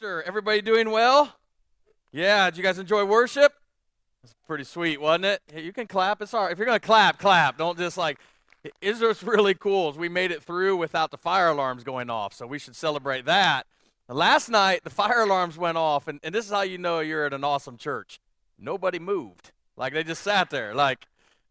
Easter. Everybody doing well? Yeah, did you guys enjoy worship? It's pretty sweet, wasn't it? You can clap. It's all right. If you're going to clap, clap. Don't just like, is this really cool? We made it through without the fire alarms going off, so we should celebrate that. Last night, the fire alarms went off, and, and this is how you know you're at an awesome church. Nobody moved. Like, they just sat there. Like,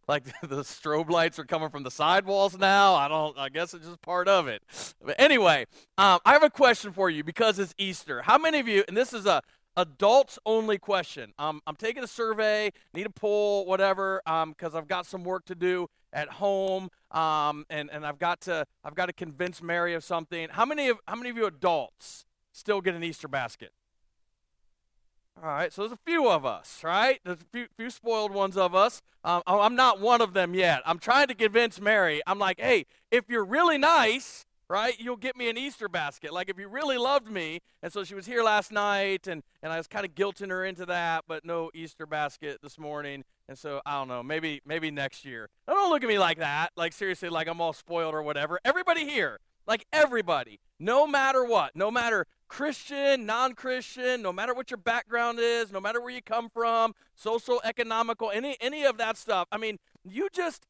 like the strobe lights are coming from the sidewalls now. I don't. I guess it's just part of it. But anyway, um, I have a question for you because it's Easter. How many of you? And this is a adults only question. Um, I'm taking a survey, need a poll, whatever, because um, I've got some work to do at home, um, and and I've got to I've got to convince Mary of something. How many of how many of you adults still get an Easter basket? All right, so there's a few of us, right? There's a few, few spoiled ones of us. Um, I'm not one of them yet. I'm trying to convince Mary. I'm like, hey, if you're really nice, right, you'll get me an Easter basket. Like if you really loved me, and so she was here last night, and and I was kind of guilting her into that, but no Easter basket this morning. And so I don't know, maybe maybe next year. Don't look at me like that. Like seriously, like I'm all spoiled or whatever. Everybody here, like everybody, no matter what, no matter Christian, non Christian, no matter what your background is, no matter where you come from, social, economical, any, any of that stuff. I mean, you just,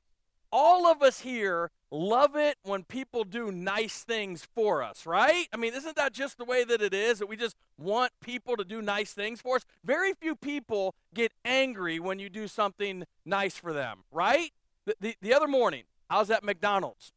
all of us here love it when people do nice things for us, right? I mean, isn't that just the way that it is? That we just want people to do nice things for us? Very few people get angry when you do something nice for them, right? The, the, the other morning, I was at McDonald's.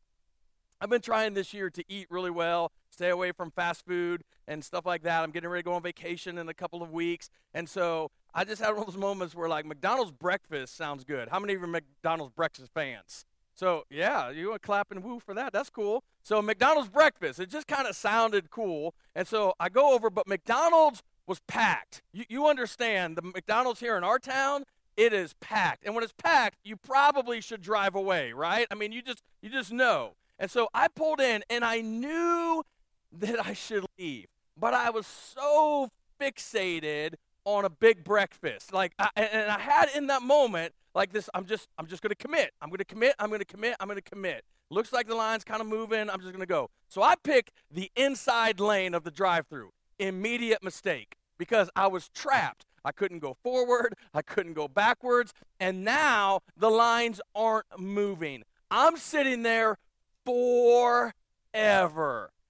I've been trying this year to eat really well, stay away from fast food and stuff like that. I'm getting ready to go on vacation in a couple of weeks. And so I just had one of those moments where, like, McDonald's breakfast sounds good. How many of you are McDonald's breakfast fans? So, yeah, you want to clap woo for that. That's cool. So, McDonald's breakfast, it just kind of sounded cool. And so I go over, but McDonald's was packed. You, you understand, the McDonald's here in our town, it is packed. And when it's packed, you probably should drive away, right? I mean, you just you just know. And so I pulled in and I knew that I should leave, but I was so fixated on a big breakfast. Like, I, and I had in that moment, like this, I'm just, I'm just going to commit. I'm going to commit. I'm going to commit. I'm going to commit. Looks like the line's kind of moving. I'm just going to go. So I pick the inside lane of the drive-through. Immediate mistake because I was trapped. I couldn't go forward. I couldn't go backwards. And now the lines aren't moving. I'm sitting there forever.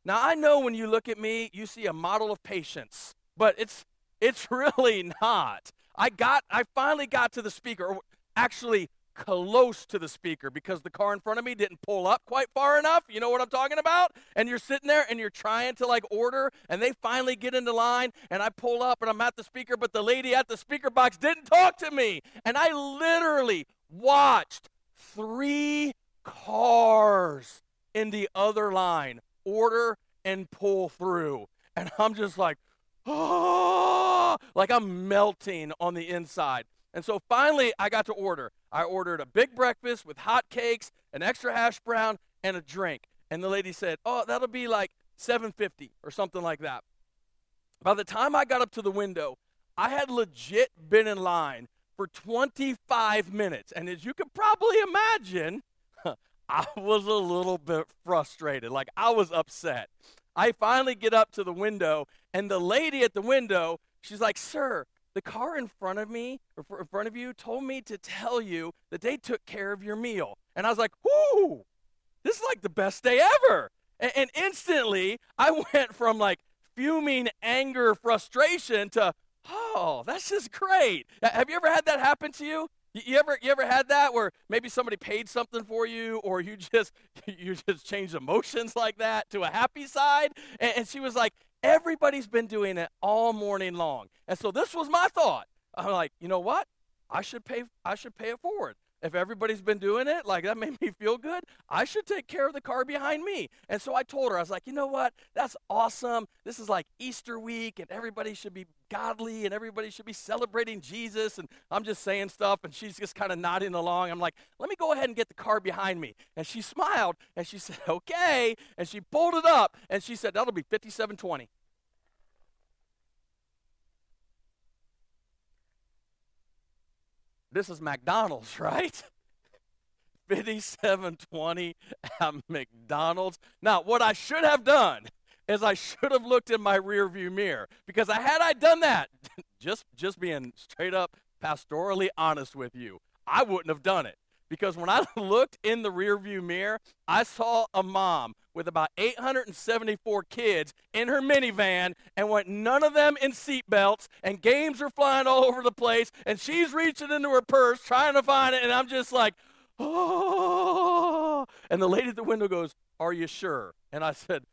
Now I know when you look at me, you see a model of patience, but it's it's really not. I got I finally got to the speaker, or actually close to the speaker because the car in front of me didn't pull up quite far enough. You know what I'm talking about? And you're sitting there and you're trying to like order and they finally get into line and I pull up and I'm at the speaker, but the lady at the speaker box didn't talk to me. And I literally watched three cars in the other line order and pull through. And I'm just like, oh, like I'm melting on the inside. And so finally, I got to order. I ordered a big breakfast with hot cakes, an extra hash brown, and a drink. And the lady said, "Oh, that'll be like 750 or something like that." By the time I got up to the window, I had legit been in line for 25 minutes. And as you can probably imagine, I was a little bit frustrated. Like I was upset. I finally get up to the window, and the lady at the window, she's like, Sir, the car in front of me, or in front of you, told me to tell you that they took care of your meal. And I was like, Whoo, this is like the best day ever. And, and instantly, I went from like fuming anger, frustration to, Oh, that's just great. Have you ever had that happen to you? You ever you ever had that where maybe somebody paid something for you, or you just you just changed emotions like that to a happy side? And, and she was like, everybody's been doing it all morning long, and so this was my thought. I'm like, you know what? I should pay I should pay it forward. If everybody's been doing it, like that made me feel good, I should take care of the car behind me. And so I told her, I was like, you know what? That's awesome. This is like Easter week, and everybody should be godly, and everybody should be celebrating Jesus. And I'm just saying stuff, and she's just kind of nodding along. I'm like, let me go ahead and get the car behind me. And she smiled, and she said, okay. And she pulled it up, and she said, that'll be 5720. This is McDonald's, right? 5720 at McDonald's. Now, what I should have done is I should have looked in my rearview mirror because I had I done that, just just being straight up pastorally honest with you, I wouldn't have done it. Because when I looked in the rearview mirror, I saw a mom with about 874 kids in her minivan and went none of them in seatbelts and games are flying all over the place and she's reaching into her purse trying to find it and I'm just like, oh. And the lady at the window goes, Are you sure? And I said,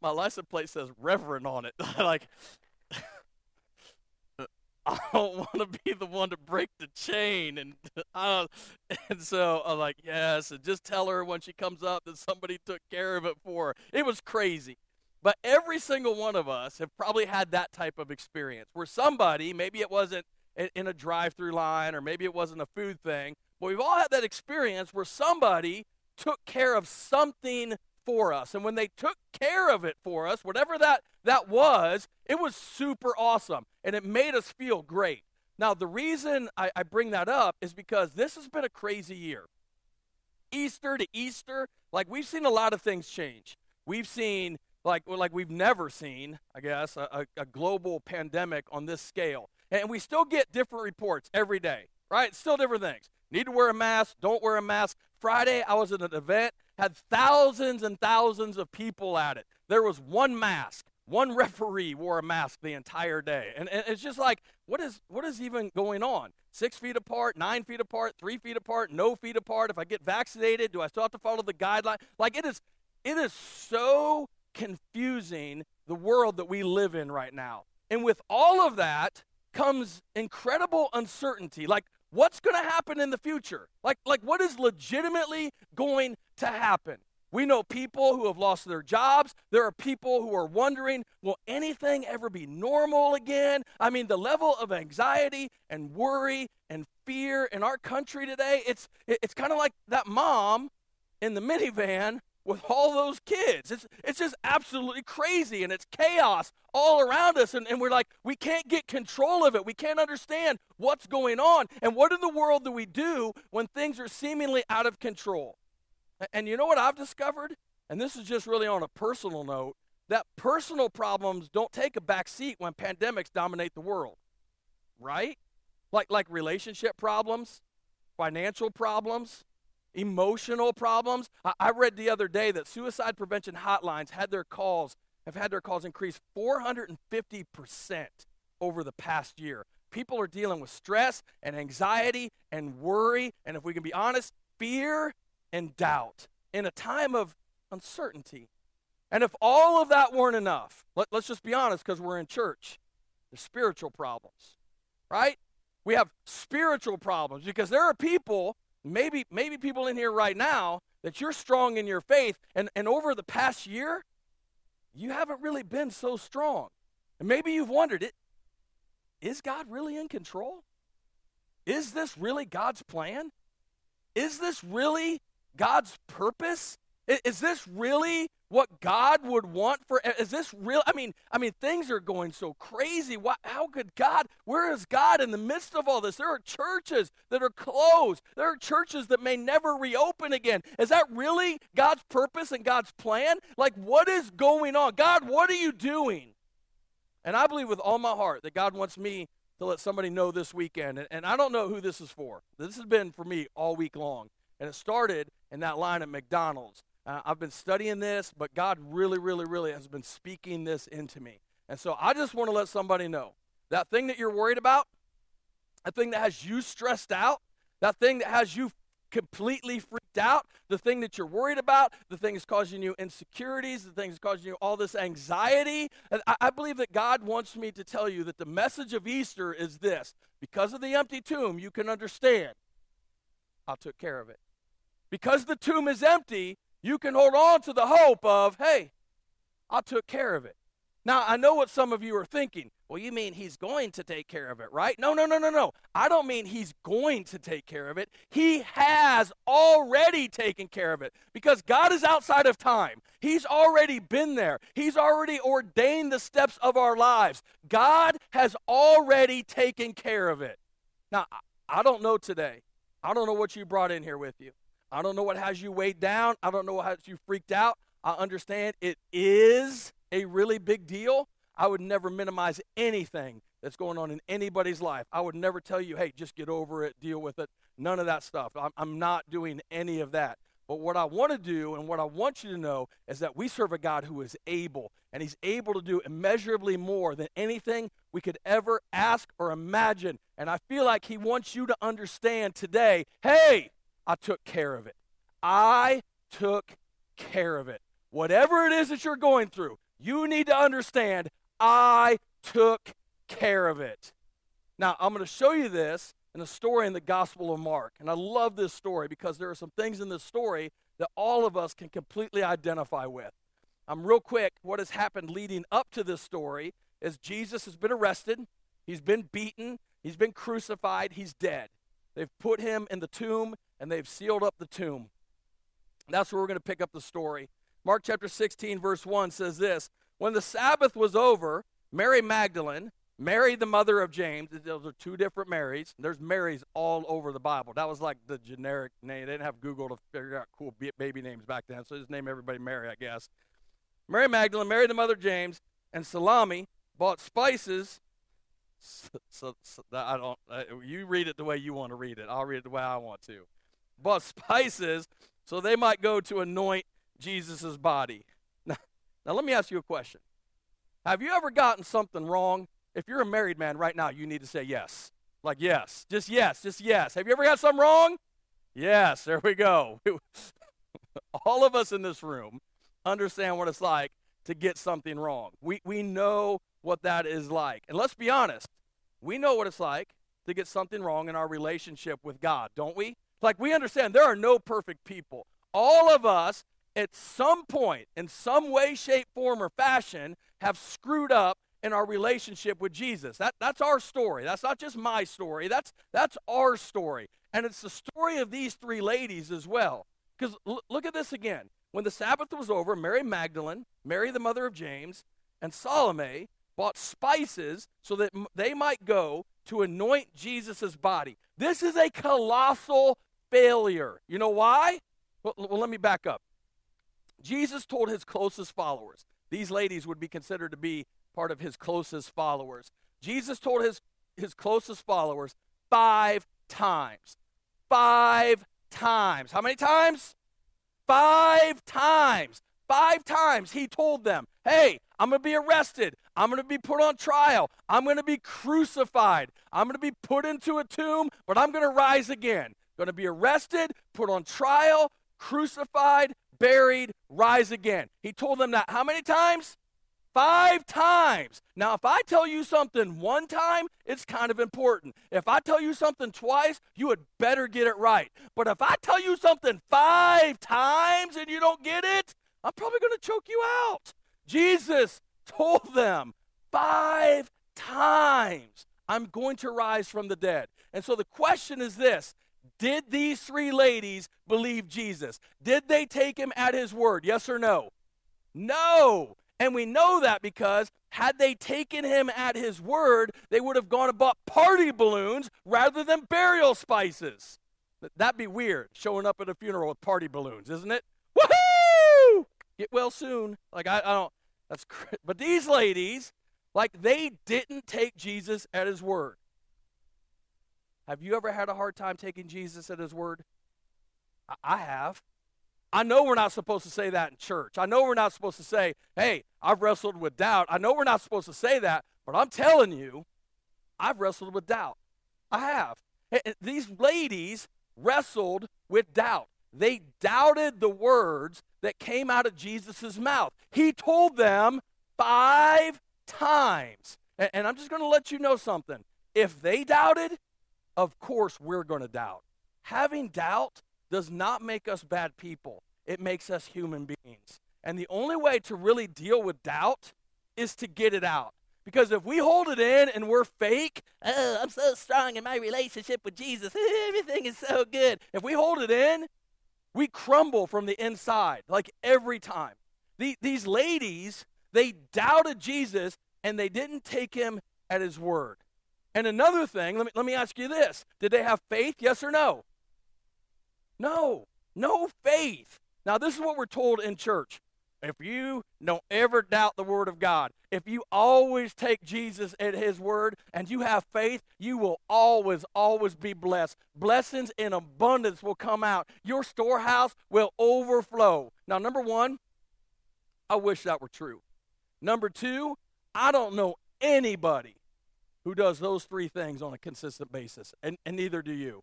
My license plate says Reverend on it. like, I don't want to be the one to break the chain, and uh, and so I'm like, yes, and just tell her when she comes up that somebody took care of it for her. It was crazy, but every single one of us have probably had that type of experience where somebody, maybe it wasn't in a drive-through line, or maybe it wasn't a food thing, but we've all had that experience where somebody took care of something for us. And when they took care of it for us, whatever that, that was, it was super awesome. And it made us feel great. Now, the reason I, I bring that up is because this has been a crazy year. Easter to Easter, like we've seen a lot of things change. We've seen, like, like we've never seen, I guess, a, a global pandemic on this scale. And we still get different reports every day, right? Still different things. Need to wear a mask, don't wear a mask. Friday, I was at an event had thousands and thousands of people at it. There was one mask. One referee wore a mask the entire day. And, and it's just like, what is, what is even going on? Six feet apart, nine feet apart, three feet apart, no feet apart. If I get vaccinated, do I still have to follow the guideline? Like, it is, it is so confusing the world that we live in right now. And with all of that comes incredible uncertainty. Like, what's going to happen in the future? Like, like what is legitimately going to happen? We know people who have lost their jobs. There are people who are wondering, will anything ever be normal again? I mean, the level of anxiety and worry and fear in our country today, it's, it's kind of like that mom in the minivan with all those kids. It's, it's just absolutely crazy and it's chaos all around us. And, and we're like, we can't get control of it. We can't understand what's going on. And what in the world do we do when things are seemingly out of control? And you know what I've discovered? And this is just really on a personal note that personal problems don't take a back seat when pandemics dominate the world, right? Like, like relationship problems, financial problems, emotional problems. I, I read the other day that suicide prevention hotlines had their calls have had their calls increase 450% over the past year. People are dealing with stress and anxiety and worry, and if we can be honest, fear and doubt in a time of uncertainty. And if all of that weren't enough, let, us just be honest because we're in church, there's spiritual problems, right? We have spiritual problems because there are people maybe maybe people in here right now that you're strong in your faith and, and over the past year you haven't really been so strong and maybe you've wondered it is god really in control is this really god's plan is this really god's purpose? Is this really what God would want for is this real I mean I mean things are going so crazy. Why, how could God where is God in the midst of all this? There are churches that are closed. There are churches that may never reopen again. Is that really God's purpose and God's plan? Like what is going on? God what are you doing? And I believe with all my heart that God wants me to let somebody know this weekend and, and I don't know who this is for. This has been for me all week long. And it started in that line at McDonald's uh, I've been studying this, but God really, really, really has been speaking this into me. And so I just want to let somebody know that thing that you're worried about, that thing that has you stressed out, that thing that has you completely freaked out, the thing that you're worried about, the thing that's causing you insecurities, the thing that's causing you all this anxiety. And I, I believe that God wants me to tell you that the message of Easter is this because of the empty tomb, you can understand I took care of it. Because the tomb is empty, you can hold on to the hope of, hey, I took care of it. Now, I know what some of you are thinking. Well, you mean he's going to take care of it, right? No, no, no, no, no. I don't mean he's going to take care of it. He has already taken care of it because God is outside of time. He's already been there, He's already ordained the steps of our lives. God has already taken care of it. Now, I don't know today. I don't know what you brought in here with you. I don't know what has you weighed down. I don't know what has you freaked out. I understand it is a really big deal. I would never minimize anything that's going on in anybody's life. I would never tell you, hey, just get over it, deal with it. None of that stuff. I'm, I'm not doing any of that. But what I want to do and what I want you to know is that we serve a God who is able, and He's able to do immeasurably more than anything we could ever ask or imagine. And I feel like He wants you to understand today hey, I took care of it. I took care of it. Whatever it is that you're going through, you need to understand I took care of it. Now, I'm going to show you this in a story in the Gospel of Mark. And I love this story because there are some things in this story that all of us can completely identify with. I'm um, real quick. What has happened leading up to this story is Jesus has been arrested, he's been beaten, he's been crucified, he's dead. They've put him in the tomb and they've sealed up the tomb. That's where we're going to pick up the story. Mark chapter 16, verse 1 says this When the Sabbath was over, Mary Magdalene, Mary, the mother of James, those are two different Marys. There's Marys all over the Bible. That was like the generic name. They didn't have Google to figure out cool baby names back then, so just name everybody Mary, I guess. Mary Magdalene, Mary, the mother of James, and Salome bought spices. So, so, so I don't. Uh, you read it the way you want to read it. I'll read it the way I want to. Bought spices so they might go to anoint Jesus' body. Now, now, let me ask you a question. Have you ever gotten something wrong if you're a married man right now, you need to say yes. Like, yes. Just yes. Just yes. Have you ever got something wrong? Yes. There we go. All of us in this room understand what it's like to get something wrong. We, we know what that is like. And let's be honest, we know what it's like to get something wrong in our relationship with God, don't we? Like, we understand there are no perfect people. All of us, at some point, in some way, shape, form, or fashion, have screwed up in our relationship with Jesus. That, that's our story. That's not just my story. That's, that's our story. And it's the story of these three ladies as well. Because l- look at this again. When the Sabbath was over, Mary Magdalene, Mary the mother of James, and Salome bought spices so that they might go to anoint Jesus' body. This is a colossal failure. You know why? Well, let me back up. Jesus told his closest followers, these ladies would be considered to be part of his closest followers. Jesus told his, his closest followers five times. Five times. How many times? Five times. Five times he told them, hey, I'm going to be arrested. I'm going to be put on trial. I'm going to be crucified. I'm going to be put into a tomb, but I'm going to rise again. Going to be arrested, put on trial, crucified, buried, rise again. He told them that how many times? Five times. Now, if I tell you something one time, it's kind of important. If I tell you something twice, you had better get it right. But if I tell you something five times and you don't get it, I'm probably going to choke you out. Jesus told them five times, I'm going to rise from the dead. And so the question is this Did these three ladies believe Jesus? Did they take him at his word? Yes or no? No. And we know that because had they taken him at his word, they would have gone and bought party balloons rather than burial spices. That'd be weird, showing up at a funeral with party balloons, isn't it? Woohoo! Get well soon. Like, I, I don't, that's, but these ladies, like, they didn't take Jesus at his word. Have you ever had a hard time taking Jesus at his word? I, have. I know we're not supposed to say that in church. I know we're not supposed to say, hey, I've wrestled with doubt. I know we're not supposed to say that, but I'm telling you, I've wrestled with doubt. I have. These ladies wrestled with doubt. They doubted the words that came out of Jesus' mouth. He told them five times. And I'm just going to let you know something. If they doubted, of course we're going to doubt. Having doubt does not make us bad people, it makes us human beings. And the only way to really deal with doubt is to get it out. Because if we hold it in and we're fake, oh, I'm so strong in my relationship with Jesus, everything is so good. If we hold it in, we crumble from the inside, like every time. The, these ladies, they doubted Jesus and they didn't take him at his word. And another thing, let me, let me ask you this Did they have faith? Yes or no? No, no faith. Now, this is what we're told in church if you don't ever doubt the Word of God, if you always take Jesus at His Word and you have faith, you will always, always be blessed. Blessings in abundance will come out. Your storehouse will overflow. Now, number one, I wish that were true. Number two, I don't know anybody who does those three things on a consistent basis, and, and neither do you.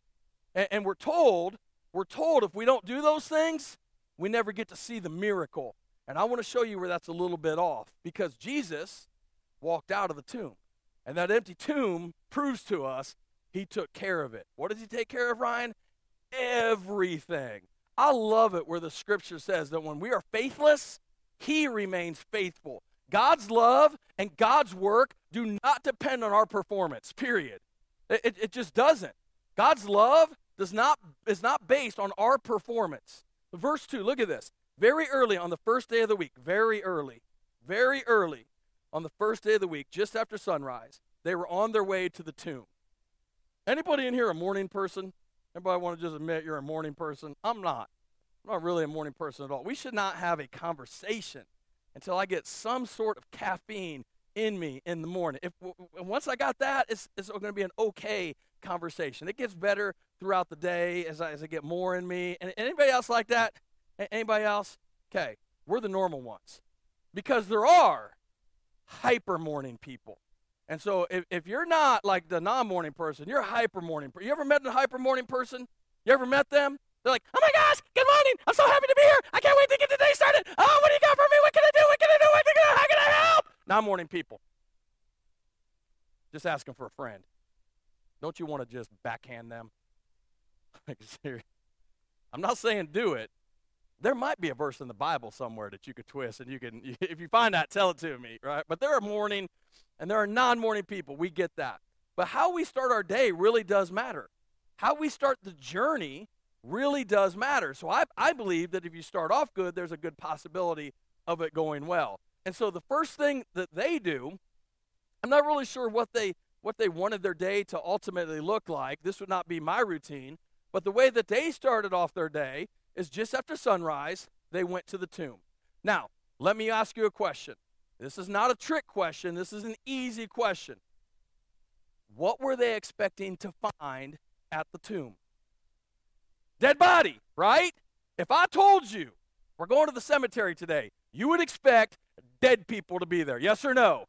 And, and we're told, we're told if we don't do those things, we never get to see the miracle. And I want to show you where that's a little bit off because Jesus walked out of the tomb. And that empty tomb proves to us he took care of it. What does he take care of, Ryan? Everything. I love it where the scripture says that when we are faithless, he remains faithful. God's love and God's work do not depend on our performance, period. It, it, it just doesn't. God's love does not, is not based on our performance. Verse 2, look at this. Very early on the first day of the week, very early, very early on the first day of the week, just after sunrise, they were on their way to the tomb. Anybody in here a morning person? Anybody want to just admit you're a morning person? I'm not. I'm not really a morning person at all. We should not have a conversation until I get some sort of caffeine in me in the morning. If once I got that, it's, it's going to be an okay conversation. It gets better throughout the day as I, as I get more in me. And anybody else like that? Anybody else? Okay, we're the normal ones. Because there are hyper morning people. And so if, if you're not like the non morning person, you're a hyper morning. You ever met a hyper morning person? You ever met them? They're like, oh my gosh, good morning. I'm so happy to be here. I can't wait to get the day started. Oh, what do you got for me? What can I do? What can I do? What can I do? How can Non morning people. Just asking for a friend. Don't you want to just backhand them? I'm not saying do it there might be a verse in the Bible somewhere that you could twist, and you can, if you find that, tell it to me, right? But there are morning and there are non morning people. We get that. But how we start our day really does matter. How we start the journey really does matter. So I, I believe that if you start off good, there's a good possibility of it going well. And so the first thing that they do, I'm not really sure what they what they wanted their day to ultimately look like. This would not be my routine, but the way that they started off their day is just after sunrise, they went to the tomb. Now, let me ask you a question. This is not a trick question, this is an easy question. What were they expecting to find at the tomb? Dead body, right? If I told you we're going to the cemetery today, you would expect dead people to be there. Yes or no?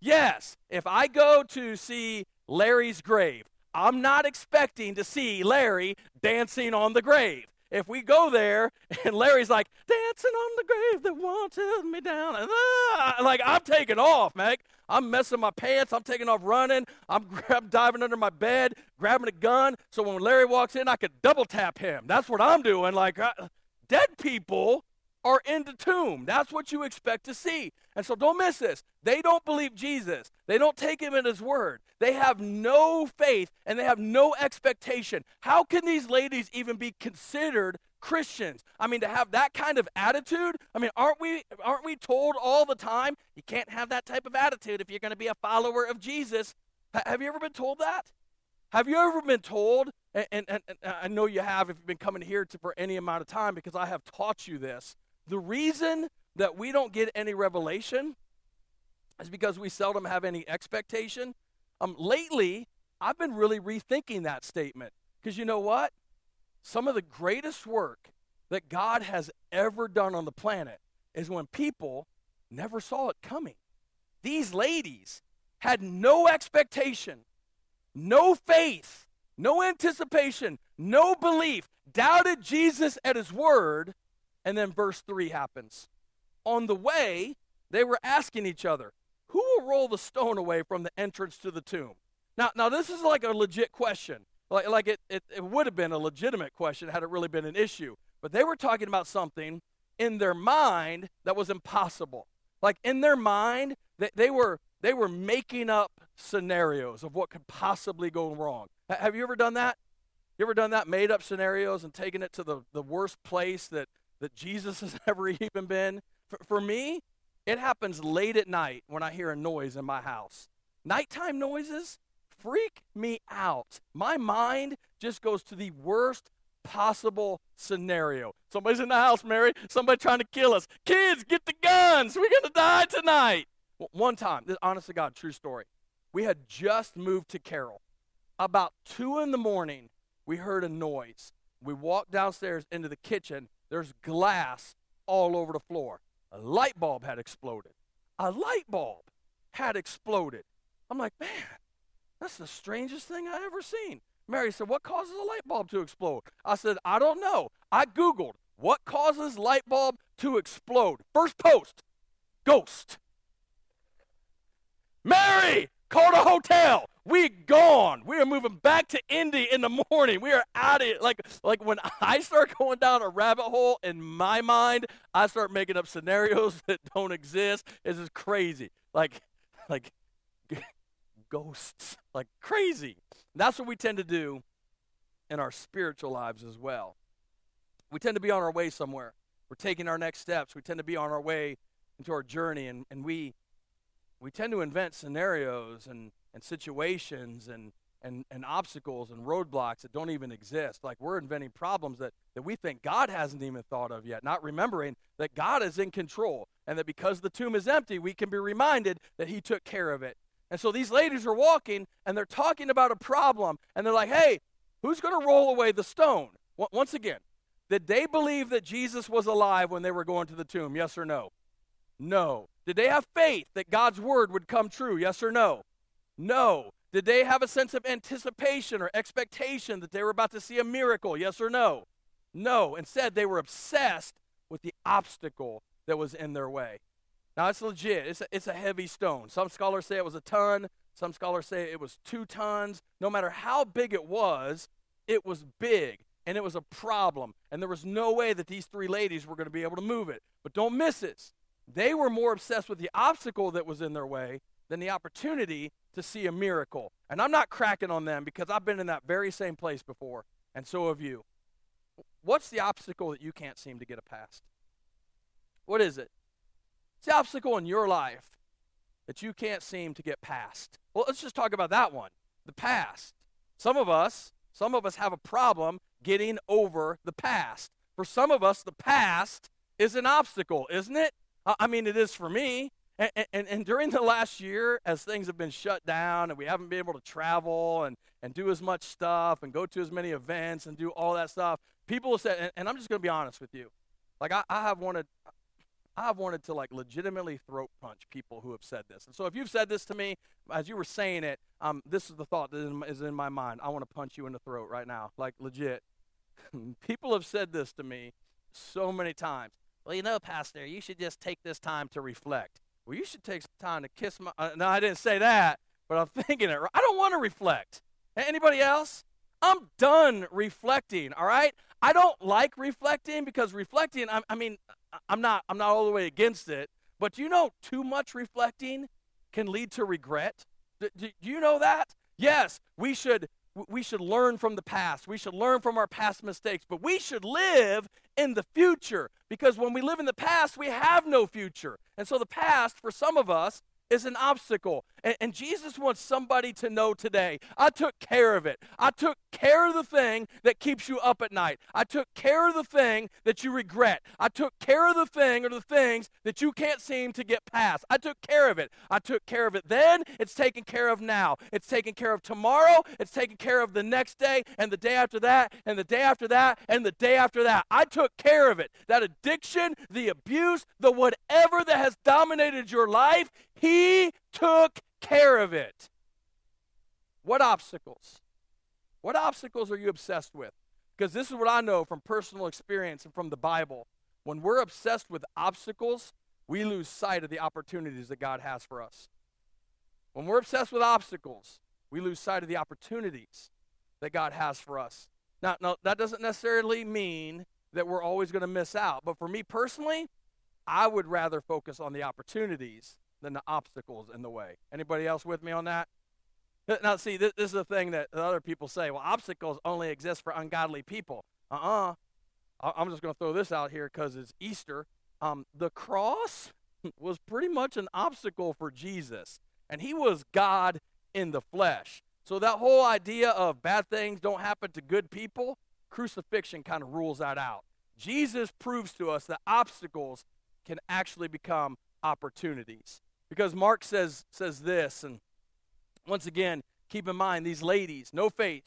Yes. If I go to see Larry's grave, I'm not expecting to see Larry dancing on the grave if we go there and Larry's like dancing on the grave that wanted me down, and ah, like I'm taking off, Meg. I'm messing my pants. I'm taking off running. I'm, I'm diving under my bed, grabbing a gun, so when Larry walks in, I could double tap him. That's what I'm doing. Like uh, dead people are in the tomb. That's what you expect to see. And so don't miss this. They don't believe Jesus. They don't take him at his word. They have no faith and they have no expectation. How can these ladies even be considered Christians? I mean to have that kind of attitude? I mean, aren't we aren't we told all the time you can't have that type of attitude if you're going to be a follower of Jesus? H- have you ever been told that? Have you ever been told and, and, and, I know you have if you've been coming here to, for any amount of time because I have taught you this the reason that we don't get any revelation is because we seldom have any expectation. Um, lately, I've been really rethinking that statement because you know what? Some of the greatest work that God has ever done on the planet is when people never saw it coming. These ladies had no expectation, no faith, no anticipation, no belief, doubted Jesus at his word, and then verse 3 happens. On the way, they were asking each other, Who will roll the stone away from the entrance to the tomb? Now, now this is like a legit question. Like, like it, it, it would have been a legitimate question had it really been an issue. But they were talking about something in their mind that was impossible. Like in their mind, they, they were they were making up scenarios of what could possibly go wrong. Have you ever done that? You ever done that? Made up scenarios and taken it to the, the worst place that that Jesus has ever even been. For, for me, it happens late at night when I hear a noise in my house. Nighttime noises freak me out. My mind just goes to the worst possible scenario. Somebody's in the house, Mary. Somebody trying to kill us. Kids, get the guns. We're going to die tonight. One time, this honest to God, true story. We had just moved to Carroll. About two in the morning, we heard a noise. We walked downstairs into the kitchen. There's glass all over the floor. A light bulb had exploded. A light bulb had exploded. I'm like, man, that's the strangest thing I ever seen. Mary said, What causes a light bulb to explode? I said, I don't know. I Googled what causes light bulb to explode. First post, ghost. Mary called a hotel. We gone. We are moving back to Indy in the morning. We are out of it. Like, like when I start going down a rabbit hole in my mind, I start making up scenarios that don't exist. This is crazy. Like, like ghosts, like crazy. And that's what we tend to do in our spiritual lives as well. We tend to be on our way somewhere. We're taking our next steps. We tend to be on our way into our journey, and, and we we tend to invent scenarios and, and situations and, and, and obstacles and roadblocks that don't even exist. Like we're inventing problems that, that we think God hasn't even thought of yet, not remembering that God is in control and that because the tomb is empty, we can be reminded that He took care of it. And so these ladies are walking and they're talking about a problem and they're like, hey, who's going to roll away the stone? Once again, did they believe that Jesus was alive when they were going to the tomb? Yes or no? No. Did they have faith that God's word would come true? Yes or no? No. Did they have a sense of anticipation or expectation that they were about to see a miracle? Yes or no? No. Instead, they were obsessed with the obstacle that was in their way. Now, it's legit. It's a, it's a heavy stone. Some scholars say it was a ton. Some scholars say it was two tons. No matter how big it was, it was big and it was a problem. And there was no way that these three ladies were going to be able to move it. But don't miss this. They were more obsessed with the obstacle that was in their way than the opportunity to see a miracle. And I'm not cracking on them because I've been in that very same place before, and so have you. What's the obstacle that you can't seem to get past? What is it? It's the obstacle in your life that you can't seem to get past. Well, let's just talk about that one the past. Some of us, some of us have a problem getting over the past. For some of us, the past is an obstacle, isn't it? I mean, it is for me. And, and, and, during the last year, as things have been shut down and we haven't been able to travel and, and do as much stuff and go to as many events and do all that stuff, people have said, and, and I'm just going to be honest with you, like I, I have wanted, I've wanted to like legitimately throat punch people who have said this. And so if you've said this to me as you were saying it, um, this is the thought that is in my mind. I want to punch you in the throat right now, like legit. people have said this to me so many times. Well, you know, Pastor, you should just take this time to reflect. Well, you should take some time to kiss my. Uh, no, I didn't say that, but I'm thinking it. I don't want to reflect. Anybody else? I'm done reflecting. All right. I don't like reflecting because reflecting. I, I mean, I'm not. I'm not all the way against it. But you know, too much reflecting can lead to regret. Do, do you know that? Yes, we should we should learn from the past. We should learn from our past mistakes, but we should live in the future because when we live in the past, we have no future. And so the past, for some of us, is an obstacle. And, and, Jesus wants somebody to know today I took care of it. I took care of the thing that keeps you up at night. I took care of the thing that you regret. I took care of the thing or the things that you can't seem to get past. I took care of it. I took care of it then. It's taken care of now. It's taken care of tomorrow. It's taken care of the next day and the day after that and the day after that and the day after that. I took care of it. That addiction, the abuse, the whatever that has dominated your life, Took care of it. What obstacles? What obstacles are you obsessed with? Because this is what I know from personal experience and from the Bible. When we're obsessed with obstacles, we lose sight of the opportunities that God has for us. When we're obsessed with obstacles, we lose sight of the opportunities that God has for us. Now, now that doesn't necessarily mean that we're always going to miss out. But for me personally, I would rather focus on the opportunities than the obstacles in the way. Anybody else with me on that? Now, see, this, this is the thing that other people say. Well, obstacles only exist for ungodly people. Uh-uh. I'm just going to throw this out here because it's Easter. Um, the cross was pretty much an obstacle for Jesus, and he was God in the flesh. So that whole idea of bad things don't happen to good people, crucifixion kind of rules that out. Jesus proves to us that obstacles can actually become opportunities. Because Mark says says this and once again, keep in mind these ladies, no faith,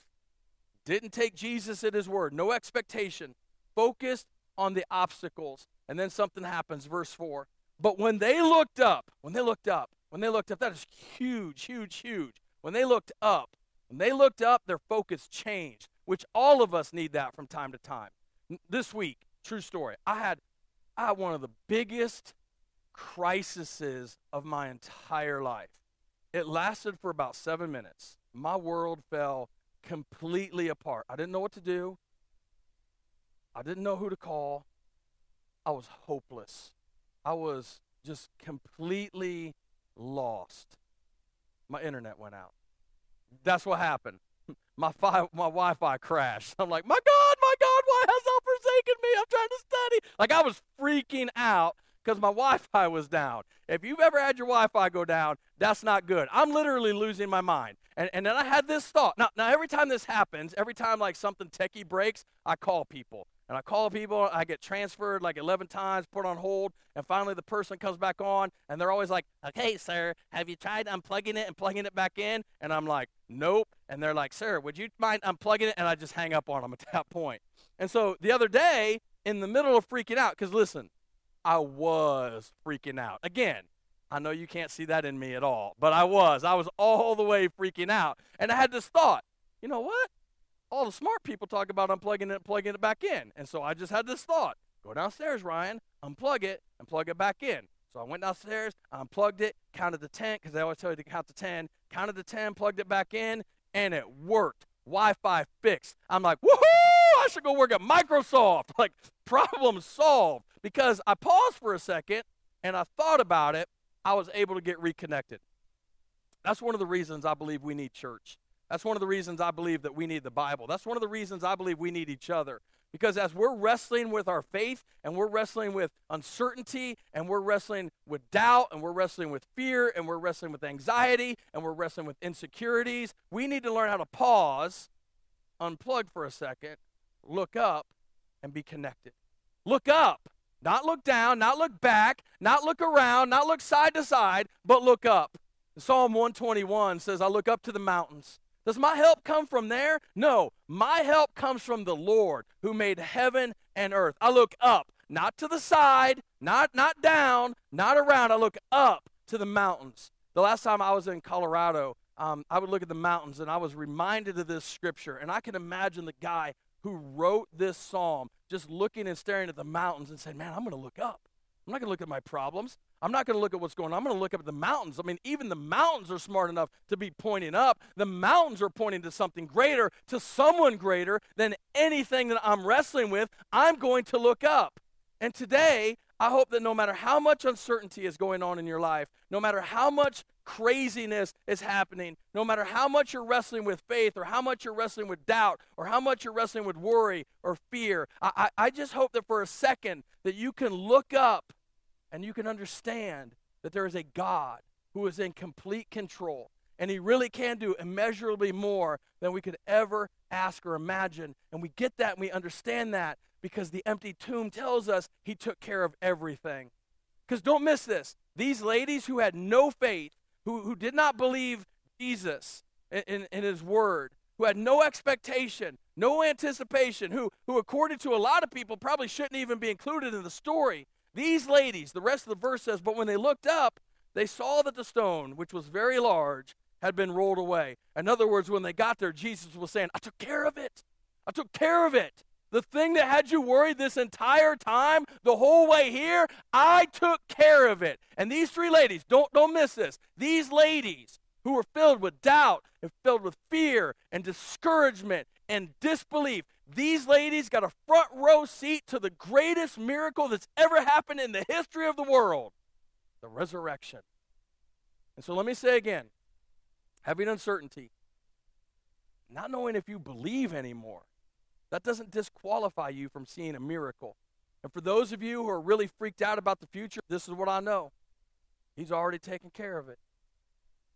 didn't take Jesus at his word, no expectation, focused on the obstacles. And then something happens, verse 4. But when they looked up, when they looked up, when they looked up, that is huge, huge, huge. When they looked up, when they looked up, their focus changed, which all of us need that from time to time. This week, true story, I had, I had one of the biggest crises of my entire life. It lasted for about seven minutes. My world fell completely apart. I didn't know what to do. I didn't know who to call. I was hopeless. I was just completely lost. My internet went out. That's what happened. My fi- my Wi-Fi crashed. I'm like, my God, my God, why has thou forsaken me? I'm trying to study. Like I was freaking out because my Wi-Fi was down. If you've ever had your Wi-Fi go down, that's not good. I'm literally losing my mind. And, and then I had this thought. Now, now, every time this happens, every time like something techie breaks, I call people. And I call people, I get transferred like 11 times, put on hold, and finally the person comes back on, and they're always like, okay, sir, have you tried unplugging it and plugging it back in? And I'm like, nope. And they're like, sir, would you mind unplugging it? And I just hang up on them at that point. And so the other day, in the middle of freaking out, because listen, I was freaking out. Again, I know you can't see that in me at all, but I was. I was all the way freaking out. And I had this thought you know what? All the smart people talk about unplugging it and plugging it back in. And so I just had this thought go downstairs, Ryan, unplug it, and plug it back in. So I went downstairs, unplugged it, counted to 10, because they always tell you to count to 10, counted to 10, plugged it back in, and it worked. Wi Fi fixed. I'm like, woohoo! Should go work at Microsoft. Like, problem solved. Because I paused for a second and I thought about it, I was able to get reconnected. That's one of the reasons I believe we need church. That's one of the reasons I believe that we need the Bible. That's one of the reasons I believe we need each other. Because as we're wrestling with our faith and we're wrestling with uncertainty and we're wrestling with doubt and we're wrestling with fear and we're wrestling with anxiety and we're wrestling with insecurities, we need to learn how to pause, unplug for a second, look up, and be connected. Look up. Not look down, not look back, not look around, not look side to side, but look up. Psalm 121 says, I look up to the mountains. Does my help come from there? No, my help comes from the Lord who made heaven and earth. I look up, not to the side, not not down, not around. I look up to the mountains. The last time I was in Colorado, um, I would look at the mountains and I was reminded of this scripture. And I can imagine the guy who wrote this psalm just looking and staring at the mountains and saying, Man, I'm going to look up. I'm not going to look at my problems. I'm not going to look at what's going on. I'm going to look up at the mountains. I mean, even the mountains are smart enough to be pointing up. The mountains are pointing to something greater, to someone greater than anything that I'm wrestling with. I'm going to look up. And today, I hope that no matter how much uncertainty is going on in your life, no matter how much craziness is happening, no matter how much you're wrestling with faith or how much you're wrestling with doubt or how much you're wrestling with worry or fear, I, I, just hope that for a second that you can look up and you can understand that there is a God who is in complete control. And he really can do immeasurably more than we could ever ask or imagine. And we get that and we understand that because the empty tomb tells us he took care of everything. Because don't miss this. These ladies who had no faith who, who did not believe Jesus in, in, in his word, who had no expectation, no anticipation, who, who, according to a lot of people, probably shouldn't even be included in the story. These ladies, the rest of the verse says, but when they looked up, they saw that the stone, which was very large, had been rolled away. In other words, when they got there, Jesus was saying, I took care of it. I took care of it. The thing that had you worried this entire time, the whole way here, I took care of it. And these three ladies, don't, don't miss this. These ladies who were filled with doubt and filled with fear and discouragement and disbelief, these ladies got a front row seat to the greatest miracle that's ever happened in the history of the world the resurrection. And so let me say again having uncertainty, not knowing if you believe anymore, that doesn't disqualify you from seeing a miracle. And for those of you who are really freaked out about the future, this is what I know. He's already taken care of it.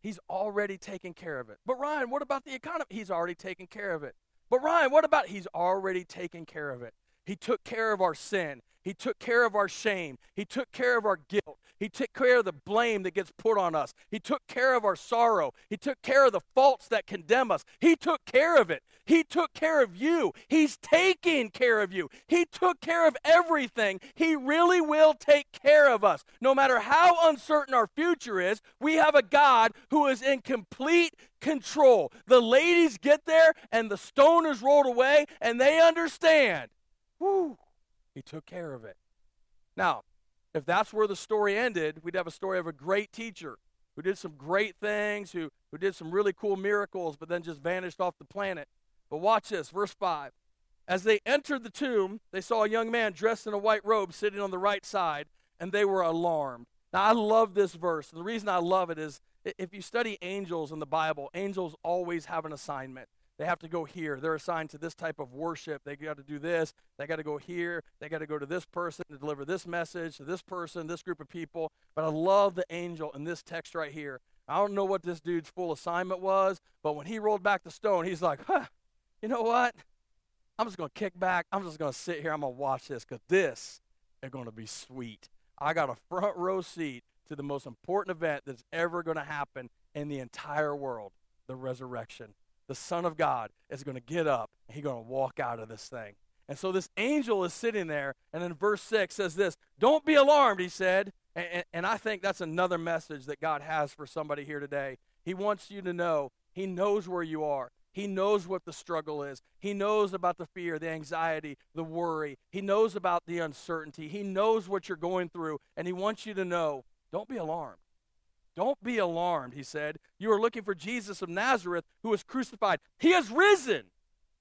He's already taken care of it. But Ryan, what about the economy? He's already taken care of it. But Ryan, what about he's already taken care of it? He took care of our sin. He took care of our shame. He took care of our guilt. He took care of the blame that gets put on us. He took care of our sorrow. He took care of the faults that condemn us. He took care of it. He took care of you. He's taking care of you. He took care of everything. He really will take care of us. No matter how uncertain our future is, we have a God who is in complete control. The ladies get there and the stone is rolled away and they understand. He took care of it. Now, if that's where the story ended, we'd have a story of a great teacher who did some great things, who, who did some really cool miracles, but then just vanished off the planet. But watch this, verse 5. As they entered the tomb, they saw a young man dressed in a white robe sitting on the right side, and they were alarmed. Now, I love this verse. And the reason I love it is if you study angels in the Bible, angels always have an assignment. They have to go here. They're assigned to this type of worship. They got to do this. They got to go here. They got to go to this person to deliver this message to this person, this group of people. But I love the angel in this text right here. I don't know what this dude's full assignment was, but when he rolled back the stone, he's like, huh, you know what? I'm just going to kick back. I'm just going to sit here. I'm going to watch this because this is going to be sweet. I got a front row seat to the most important event that's ever going to happen in the entire world the resurrection the Son of God is going to get up and he's going to walk out of this thing. And so this angel is sitting there, and in verse 6 says this Don't be alarmed, he said. And, and, and, I think that's another message that God has for somebody here today. He wants you to know He knows where you are. He knows what the struggle is. He knows about the fear, the anxiety, the worry. He knows about the uncertainty. He knows what you're going through, and He wants you to know don't be alarmed. Don't be alarmed, he said. You are looking for Jesus of Nazareth who was crucified. He has risen.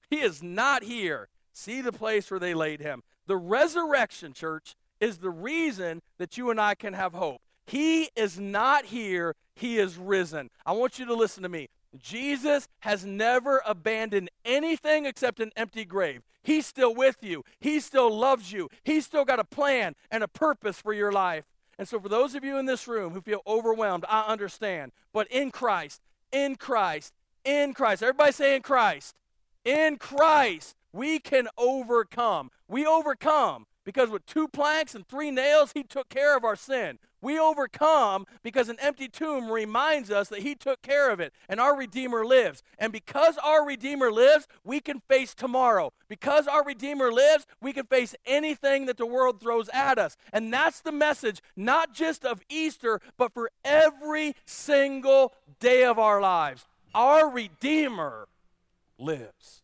He is not here. See the place where they laid him. The resurrection, church, is the reason that you and I can have hope. He is not here. He is risen. I want you to listen to me. Jesus has never abandoned anything except an empty grave. He's still with you. He still loves you. He's still got a plan and a purpose for your life. And so, for those of you in this room who feel overwhelmed, I understand. But in Christ, in Christ, in Christ, everybody say in Christ, in Christ, we can overcome. We overcome because with two planks and three nails, he took care of our sin. We overcome because an empty tomb reminds us that He took care of it and our Redeemer lives. And because our Redeemer lives, we can face tomorrow. Because our Redeemer lives, we can face anything that the world throws at us. And that's the message, not just of Easter, but for every single day of our lives. Our Redeemer lives.